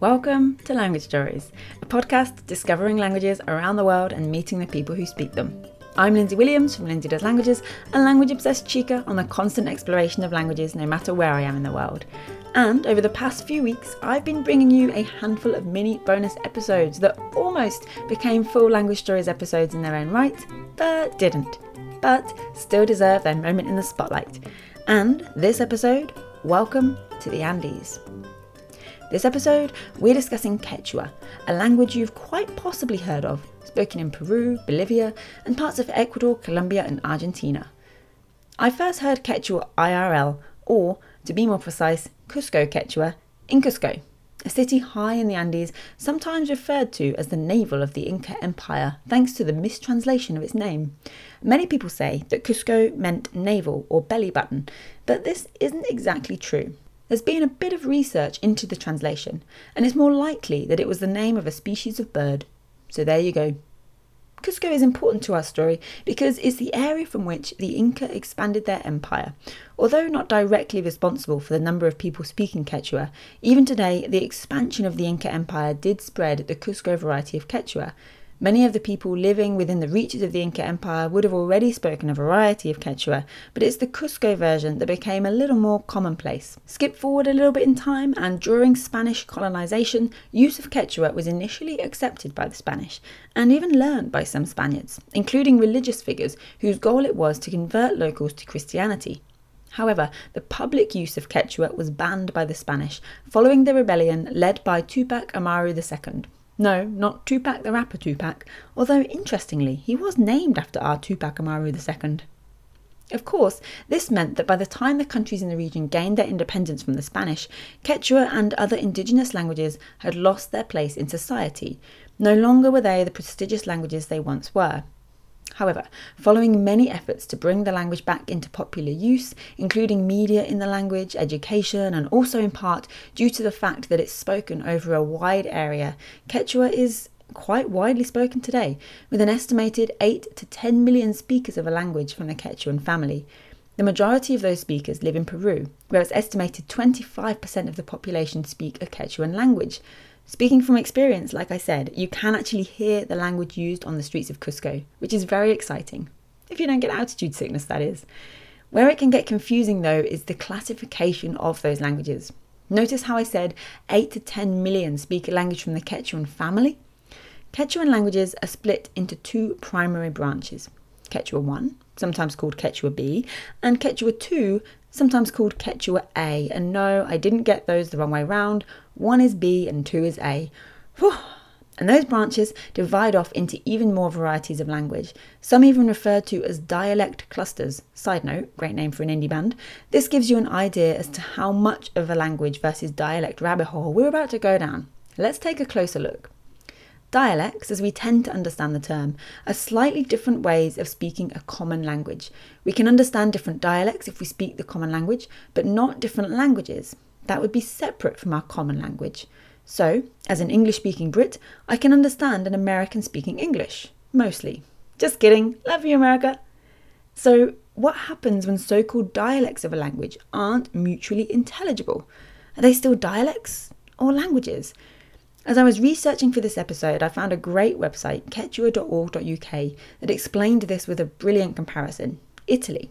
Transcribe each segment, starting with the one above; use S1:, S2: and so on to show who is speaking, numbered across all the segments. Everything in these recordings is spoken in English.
S1: Welcome to Language Stories, a podcast discovering languages around the world and meeting the people who speak them. I'm Lindsay Williams from Lindsay Does Languages, a language obsessed chica on the constant exploration of languages no matter where I am in the world. And over the past few weeks, I've been bringing you a handful of mini bonus episodes that almost became full Language Stories episodes in their own right, but didn't. But still deserve their moment in the spotlight. And this episode, welcome to the Andes. This episode, we're discussing Quechua, a language you've quite possibly heard of, spoken in Peru, Bolivia, and parts of Ecuador, Colombia, and Argentina. I first heard Quechua IRL, or, to be more precise, Cusco Quechua, in Cusco, a city high in the Andes, sometimes referred to as the navel of the Inca Empire, thanks to the mistranslation of its name. Many people say that Cusco meant navel or belly button, but this isn't exactly true. There's been a bit of research into the translation, and it's more likely that it was the name of a species of bird. So there you go. Cusco is important to our story because it's the area from which the Inca expanded their empire. Although not directly responsible for the number of people speaking Quechua, even today the expansion of the Inca Empire did spread the Cusco variety of Quechua, Many of the people living within the reaches of the Inca Empire would have already spoken a variety of Quechua, but it's the Cusco version that became a little more commonplace. Skip forward a little bit in time, and during Spanish colonization, use of Quechua was initially accepted by the Spanish and even learned by some Spaniards, including religious figures whose goal it was to convert locals to Christianity. However, the public use of Quechua was banned by the Spanish following the rebellion led by Tupac Amaru II. No, not Tupac the rapper Tupac, although interestingly, he was named after our Tupac Amaru II. Of course, this meant that by the time the countries in the region gained their independence from the Spanish, Quechua and other indigenous languages had lost their place in society. No longer were they the prestigious languages they once were. However, following many efforts to bring the language back into popular use, including media in the language, education, and also in part due to the fact that it's spoken over a wide area, Quechua is quite widely spoken today, with an estimated 8 to 10 million speakers of a language from the Quechuan family. The majority of those speakers live in Peru, where it's estimated 25% of the population speak a Quechuan language. Speaking from experience, like I said, you can actually hear the language used on the streets of Cusco, which is very exciting. If you don't get altitude sickness, that is. Where it can get confusing though is the classification of those languages. Notice how I said 8 to 10 million speak a language from the Quechuan family? Quechuan languages are split into two primary branches Quechua 1, sometimes called Quechua B, and Quechua 2, sometimes called Quechua A. And no, I didn't get those the wrong way round. One is B and two is A. Whew. And those branches divide off into even more varieties of language, some even referred to as dialect clusters. Side note, great name for an indie band. This gives you an idea as to how much of a language versus dialect rabbit hole we're about to go down. Let's take a closer look. Dialects, as we tend to understand the term, are slightly different ways of speaking a common language. We can understand different dialects if we speak the common language, but not different languages. That would be separate from our common language. So, as an English speaking Brit, I can understand an American speaking English, mostly. Just kidding, love you, America. So, what happens when so called dialects of a language aren't mutually intelligible? Are they still dialects or languages? As I was researching for this episode, I found a great website, quechua.org.uk, that explained this with a brilliant comparison Italy.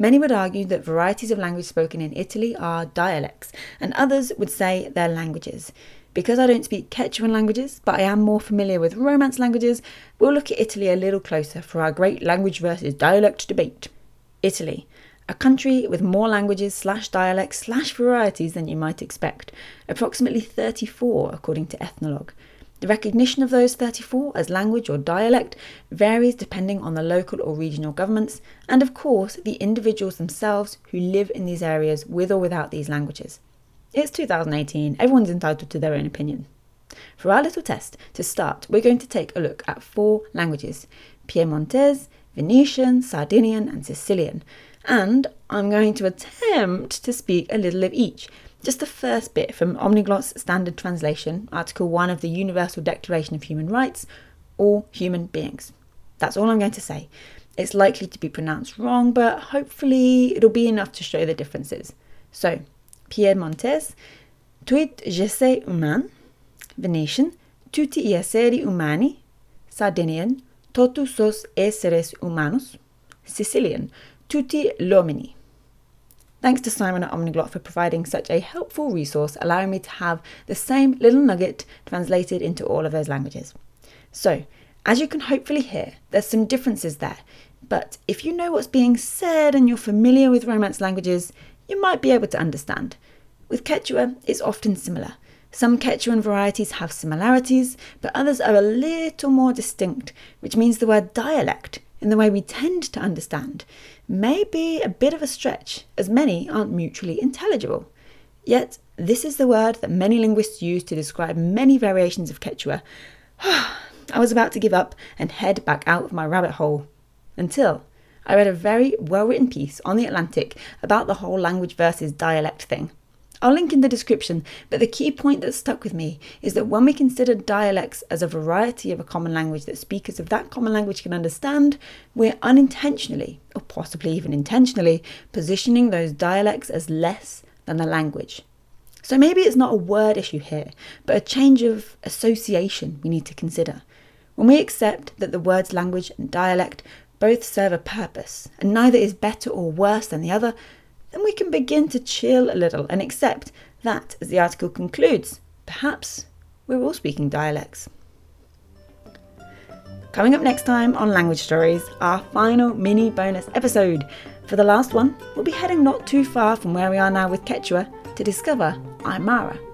S1: Many would argue that varieties of language spoken in Italy are dialects, and others would say they're languages. Because I don't speak Quechuan languages, but I am more familiar with Romance languages, we'll look at Italy a little closer for our great language versus dialect debate. Italy a country with more languages slash dialects slash varieties than you might expect, approximately 34 according to Ethnologue. The recognition of those 34 as language or dialect varies depending on the local or regional governments, and of course, the individuals themselves who live in these areas with or without these languages. It's 2018, everyone's entitled to their own opinion. For our little test, to start, we're going to take a look at four languages Piemontese, Venetian, Sardinian, and Sicilian, and I'm going to attempt to speak a little of each. Just the first bit from Omniglot's Standard Translation, Article 1 of the Universal Declaration of Human Rights all human beings. That's all I'm going to say. It's likely to be pronounced wrong, but hopefully it'll be enough to show the differences. So, Piemontese, Tuit je sais humain, Venetian, tutti gli esseri umani. Sardinian, totus os esseres humanos. Sicilian, tutti l'uomini. Thanks to Simon at Omniglot for providing such a helpful resource, allowing me to have the same little nugget translated into all of those languages. So, as you can hopefully hear, there's some differences there, but if you know what's being said and you're familiar with Romance languages, you might be able to understand. With Quechua, it's often similar. Some Quechuan varieties have similarities, but others are a little more distinct, which means the word dialect, in the way we tend to understand, may be a bit of a stretch, as many aren't mutually intelligible. Yet, this is the word that many linguists use to describe many variations of Quechua. I was about to give up and head back out of my rabbit hole. Until I read a very well written piece on The Atlantic about the whole language versus dialect thing. I'll link in the description, but the key point that stuck with me is that when we consider dialects as a variety of a common language that speakers of that common language can understand, we're unintentionally, or possibly even intentionally, positioning those dialects as less than the language. So maybe it's not a word issue here, but a change of association we need to consider. When we accept that the words language and dialect both serve a purpose, and neither is better or worse than the other, then we can begin to chill a little and accept that, as the article concludes, perhaps we're all speaking dialects. Coming up next time on Language Stories, our final mini bonus episode. For the last one, we'll be heading not too far from where we are now with Quechua to discover Aymara.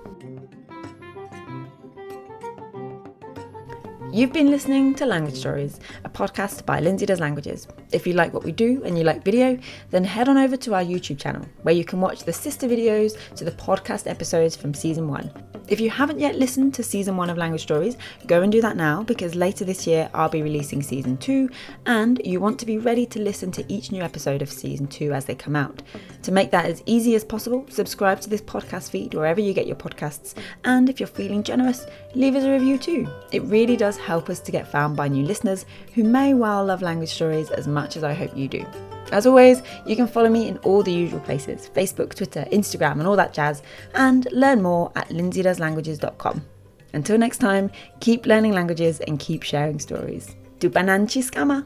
S1: You've been listening to Language Stories, a podcast by Lindsay Does Languages. If you like what we do and you like video, then head on over to our YouTube channel, where you can watch the sister videos to the podcast episodes from season one. If you haven't yet listened to season one of Language Stories, go and do that now because later this year I'll be releasing season two, and you want to be ready to listen to each new episode of season two as they come out. To make that as easy as possible, subscribe to this podcast feed wherever you get your podcasts, and if you're feeling generous, leave us a review too. It really does help us to get found by new listeners who may well love language stories as much as I hope you do. As always, you can follow me in all the usual places Facebook, Twitter, Instagram, and all that jazz, and learn more at lindsaydoeslanguages.com. Until next time, keep learning languages and keep sharing stories. Tupananchiskama!